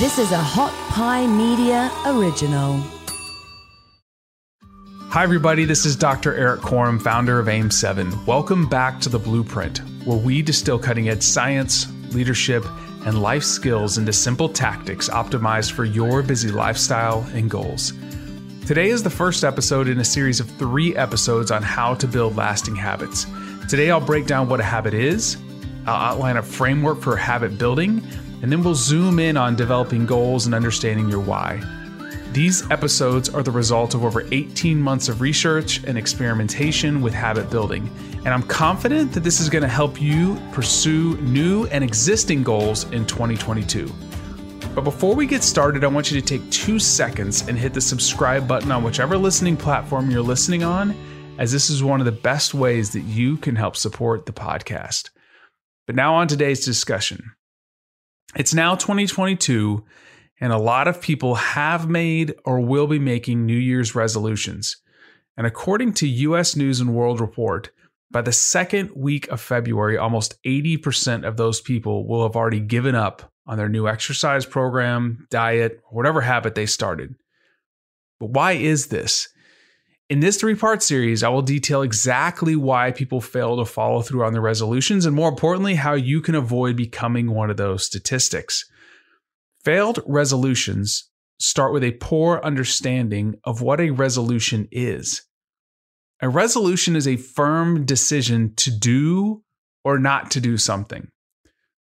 This is a Hot Pie Media original. Hi, everybody. This is Dr. Erik Korem, founder of AIM7. Welcome back to The Blueprint, where we distill cutting edge science, leadership, and life skills into simple tactics optimized for your busy lifestyle and goals. Today is the first episode in a series of three episodes on how to build lasting habits. Today, I'll break down what a habit is, I'll outline a framework for habit building, and then we'll zoom in on developing goals and understanding your why. These episodes are the result of over 18 months of research and experimentation with habit building, and I'm confident that this is going to help you pursue new and existing goals in 2022. But before we get started, I want you to take two seconds and hit the subscribe button on whichever listening platform you're listening on, as this is one of the best ways that you can help support the podcast. But now on today's discussion. It's now 2022 and a lot of people have made or will be making New Year's resolutions. And according to US News and World Report, by the second week of February, almost 80% of those people will have already given up on their new exercise program, diet, or whatever habit they started. But why is this? In this three part series, I will detail exactly why people fail to follow through on their resolutions, and more importantly, how you can avoid becoming one of those statistics. Failed resolutions start with a poor understanding of what a resolution is. A resolution is a firm decision to do or not to do something.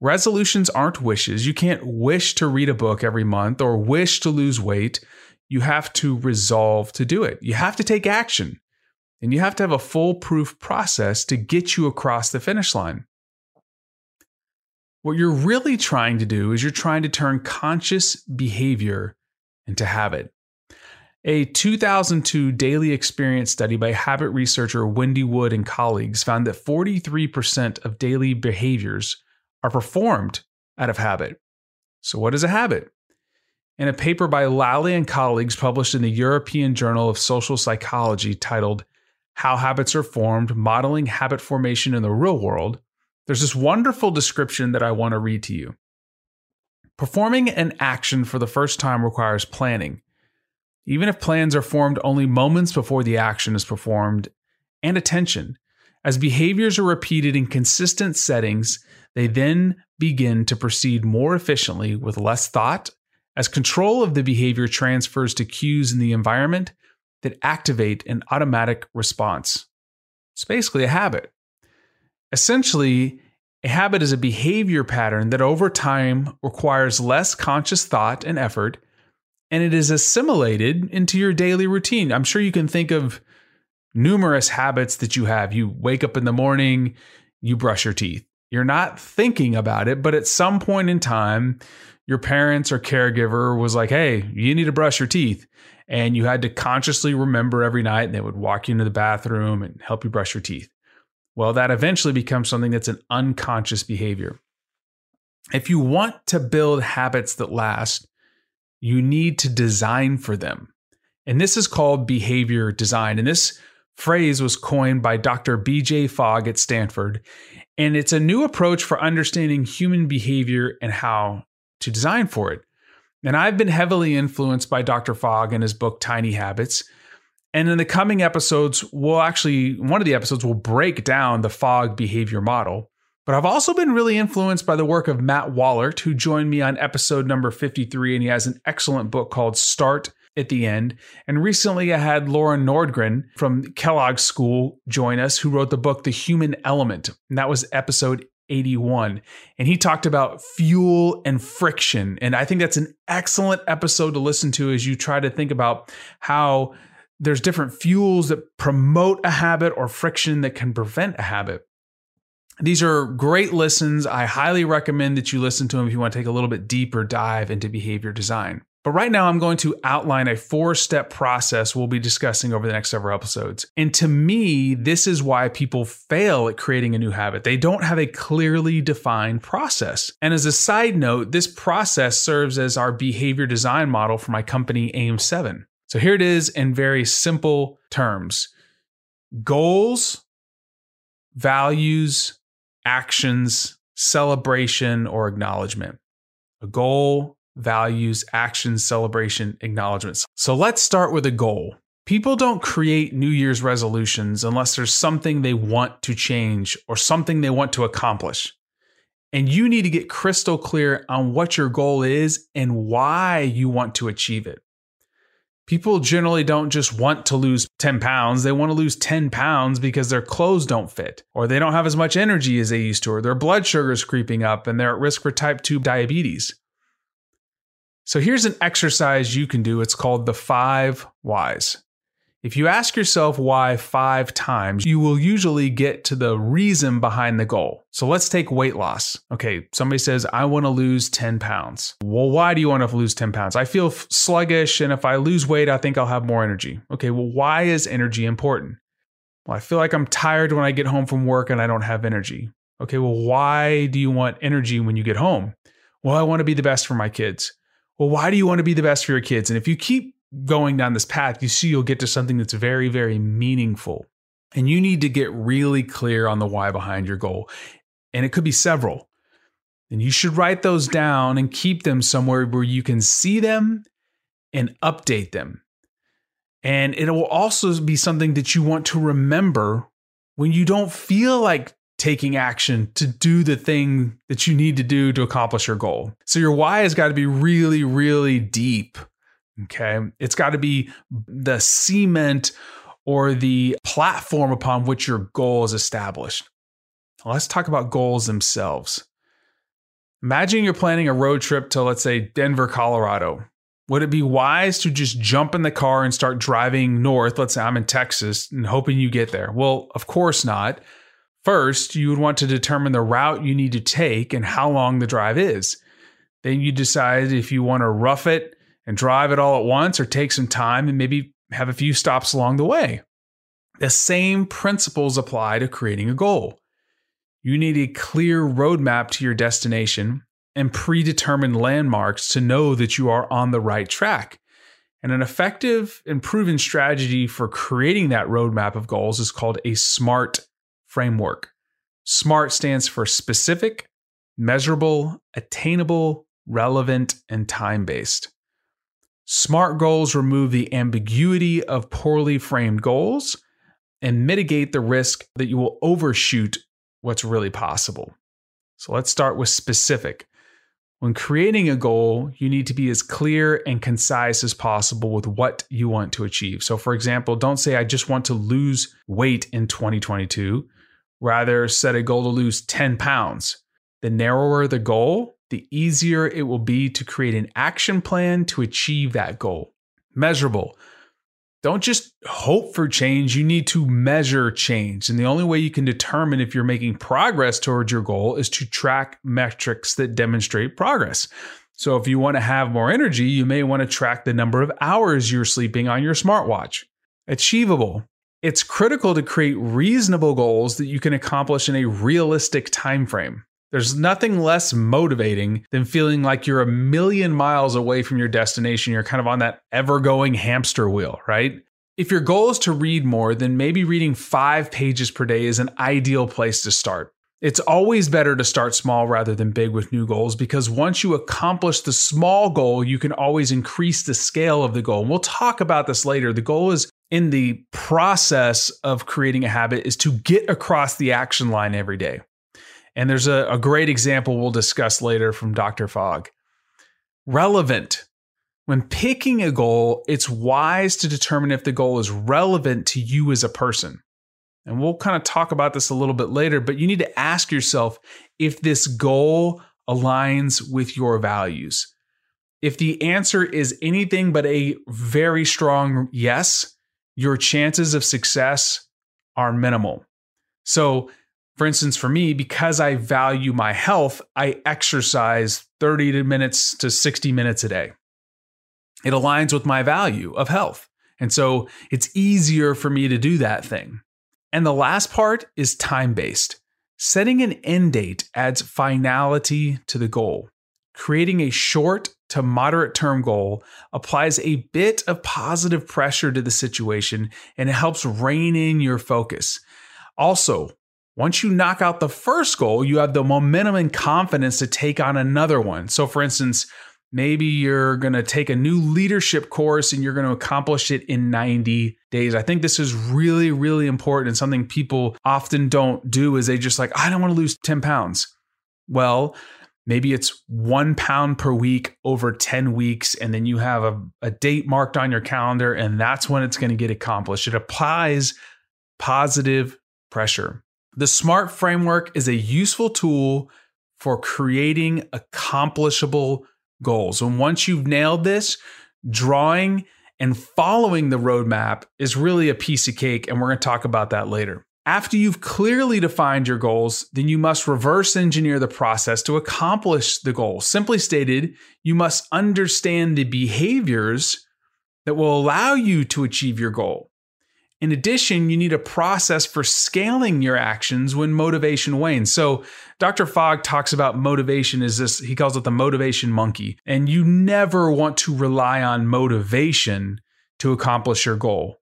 Resolutions aren't wishes. You can't wish to read a book every month or wish to lose weight. You have to resolve to do it. You have to take action. And you have to have a foolproof process to get you across the finish line. What you're really trying to do is you're trying to turn conscious behavior into habit. A 2002 daily experience study by habit researcher Wendy Wood and colleagues found that 43% of daily behaviors are performed out of habit. So, what is a habit? In a paper by Lally and colleagues published in the European Journal of Social Psychology titled How Habits Are Formed Modeling Habit Formation in the Real World, there's this wonderful description that I want to read to you. Performing an action for the first time requires planning, even if plans are formed only moments before the action is performed, and attention. As behaviors are repeated in consistent settings, they then begin to proceed more efficiently with less thought, as control of the behavior transfers to cues in the environment that activate an automatic response. It's basically a habit. Essentially, a habit is a behavior pattern that over time requires less conscious thought and effort, and it is assimilated into your daily routine. I'm sure you can think of numerous habits that you have. You wake up in the morning, you brush your teeth. You're not thinking about it, but at some point in time, your parents or caregiver was like, hey, you need to brush your teeth. And you had to consciously remember every night, and they would walk you into the bathroom and help you brush your teeth. Well, that eventually becomes something that's an unconscious behavior. If you want to build habits that last, you need to design for them. And this is called behavior design. And this phrase was coined by Dr. BJ Fogg at Stanford. And it's a new approach for understanding human behavior and how to design for it. And I've been heavily influenced by Dr. Fogg and his book Tiny Habits. And in the coming episodes, we'll actually, one of the episodes will break down the Fogg behavior model. But I've also been really influenced by the work of Matt Wallaert, who joined me on episode number 53. And he has an excellent book called Start at the End. And recently I had Loran Nordgren from Kellogg School join us, who wrote the book The Human Element. And that was episode 81. And he talked about fuel and friction. And I think that's an excellent episode to listen to as you try to think about how there's different fuels that promote a habit or friction that can prevent a habit. These are great listens. I highly recommend that you listen to them if you want to take a little bit deeper dive into behavior design. But right now, I'm going to outline a four step process we'll be discussing over the next several episodes. And to me, this is why people fail at creating a new habit. They don't have a clearly defined process. And as a side note, this process serves as our behavior design model for my company, AIM7. So here it is in very simple terms goals, values, actions, celebration, or acknowledgement. A goal, values, actions, celebration, acknowledgments. So let's start with a goal. People don't create New Year's resolutions unless there's something they want to change or something they want to accomplish. And you need to get crystal clear on what your goal is and why you want to achieve it. People generally don't just want to lose 10 pounds. They want to lose 10 pounds because their clothes don't fit, or they don't have as much energy as they used to, or their blood sugar is creeping up and they're at risk for type 2 diabetes. So here's an exercise you can do. It's called the five whys. If you ask yourself why five times, you will usually get to the reason behind the goal. So let's take weight loss. Okay, somebody says, I want to lose 10 pounds. Well, why do you want to lose 10 pounds? I feel sluggish, and if I lose weight, I think I'll have more energy. Okay, well, why is energy important? Well, I feel like I'm tired when I get home from work and I don't have energy. Okay, well, why do you want energy when you get home? Well, I want to be the best for my kids. Well, why do you want to be the best for your kids? And if you keep going down this path, you see you'll get to something that's very, very meaningful. And you need to get really clear on the why behind your goal. And it could be several. And you should write those down and keep them somewhere where you can see them and update them. And it will also be something that you want to remember when you don't feel like taking action to do the thing that you need to do to accomplish your goal. So your why has got to be really, really deep Okay. It's got to be the cement or the platform upon which your goal is established. Let's talk about goals themselves. Imagine you're planning a road trip to, let's say, Denver, Colorado. Would it be wise to just jump in the car and start driving north? Let's say I'm in Texas and hoping you get there. Well, of course not. First, you would want to determine the route you need to take and how long the drive is. Then you decide if you want to rough it and drive it all at once or take some time and maybe have a few stops along the way. The same principles apply to creating a goal. You need a clear roadmap to your destination and predetermined landmarks to know that you are on the right track. And an effective and proven strategy for creating that roadmap of goals is called a SMART framework. SMART stands for specific, measurable, attainable, relevant, and time based. SMART goals remove the ambiguity of poorly framed goals and mitigate the risk that you will overshoot what's really possible. So let's start with specific. When creating a goal, you need to be as clear and concise as possible with what you want to achieve. So, for example, don't say, I just want to lose weight in 2022. Rather, set a goal to lose 10 pounds. The narrower the goal, the easier it will be to create an action plan to achieve that goal. Measurable. Don't just hope for change, you need to measure change. And the only way you can determine if you're making progress towards your goal is to track metrics that demonstrate progress. So, if you want to have more energy, you may want to track the number of hours you're sleeping on your smartwatch. Achievable. It's critical to create reasonable goals that you can accomplish in a realistic time frame. There's nothing less motivating than feeling like you're a million miles away from your destination. You're kind of on that ever going hamster wheel, right? If your goal is to read more, then maybe reading five pages per day is an ideal place to start. It's always better to start small rather than big with new goals because once you accomplish the small goal, you can always increase the scale of the goal. And we'll talk about this later. The goal is in the process of creating a habit is to get across the action line every day. And there's a, a great example we'll discuss later from Dr. Fogg. Relevant. When picking a goal, it's wise to determine if the goal is relevant to you as a person. And we'll kind of talk about this a little bit later, but you need to ask yourself if this goal aligns with your values. If the answer is anything but a very strong yes, your chances of success are minimal. So, for instance, for me, because I value my health, I exercise 30 minutes to 60 minutes a day. It aligns with my value of health. And so it's easier for me to do that thing. And the last part is time based. Setting an end date adds finality to the goal. Creating a short to moderate term goal applies a bit of positive pressure to the situation and it helps rein in your focus. Also, once you knock out the first goal, you have the momentum and confidence to take on another one. So, for instance, Maybe you're going to take a new leadership course and you're going to accomplish it in 90 days. I think this is really, really important and something people often don't do is they just like, I don't want to lose 10 pounds. Well, maybe it's one pound per week over 10 weeks, and then you have a, a date marked on your calendar, and that's when it's going to get accomplished. It applies positive pressure. The SMART framework is a useful tool for creating accomplishable goals. And once you've nailed this, drawing and following the roadmap is really a piece of cake. And we're going to talk about that later. After you've clearly defined your goals, then you must reverse engineer the process to accomplish the goal. Simply stated, you must understand the behaviors that will allow you to achieve your goal. In addition, you need a process for scaling your actions when motivation wanes. So, Dr. Fogg talks about motivation as this, he calls it the motivation monkey. And you never want to rely on motivation to accomplish your goal.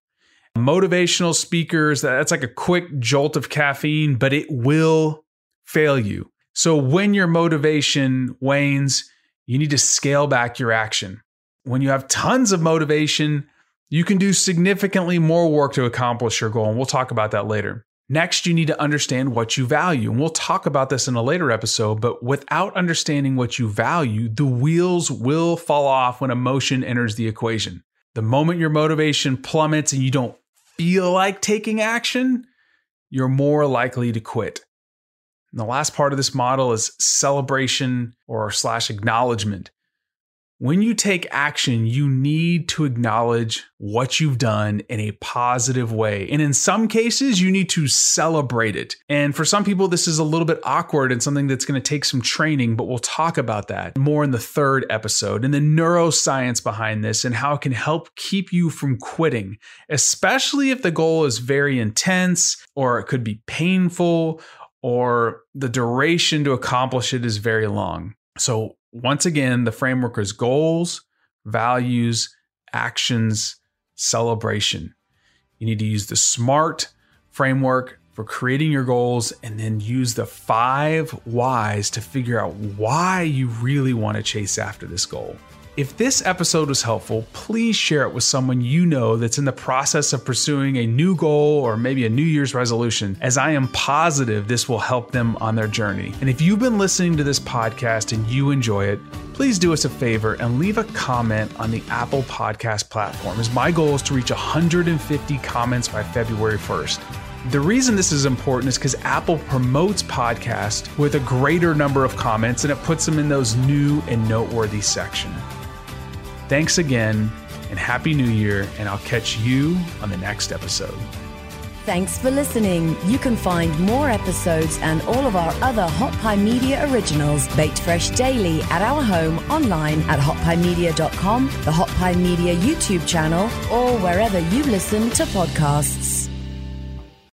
Motivational speakers, that's like a quick jolt of caffeine, but it will fail you. So, when your motivation wanes, you need to scale back your action. When you have tons of motivation, you can do significantly more work to accomplish your goal, and we'll talk about that later. Next, you need to understand what you value. And we'll talk about this in a later episode, but without understanding what you value, the wheels will fall off when emotion enters the equation. The moment your motivation plummets and you don't feel like taking action, you're more likely to quit. And the last part of this model is celebration or slash acknowledgement when you take action, you need to acknowledge what you've done in a positive way. And in some cases, you need to celebrate it. And for some people, this is a little bit awkward and something that's going to take some training, but we'll talk about that more in the third episode and the neuroscience behind this and how it can help keep you from quitting, especially if the goal is very intense or it could be painful or the duration to accomplish it is very long. So, once again, the framework is goals, values, actions, celebration. You need to use the SMART framework for creating your goals and then use the five whys to figure out why you really want to chase after this goal. If this episode was helpful, please share it with someone you know that's in the process of pursuing a new goal or maybe a New Year's resolution, as I am positive this will help them on their journey. And if you've been listening to this podcast and you enjoy it, please do us a favor and leave a comment on the Apple Podcast platform, as my goal is to reach 150 comments by February 1st. The reason this is important is because Apple promotes podcasts with a greater number of comments and it puts them in those new and noteworthy section. Thanks again and Happy New Year, and I'll catch you on the next episode. Thanks for listening. You can find more episodes and all of our other Hot Pie Media originals baked fresh daily at our home online at hotpiemedia.com, the Hot Pie Media YouTube channel, or wherever you listen to podcasts.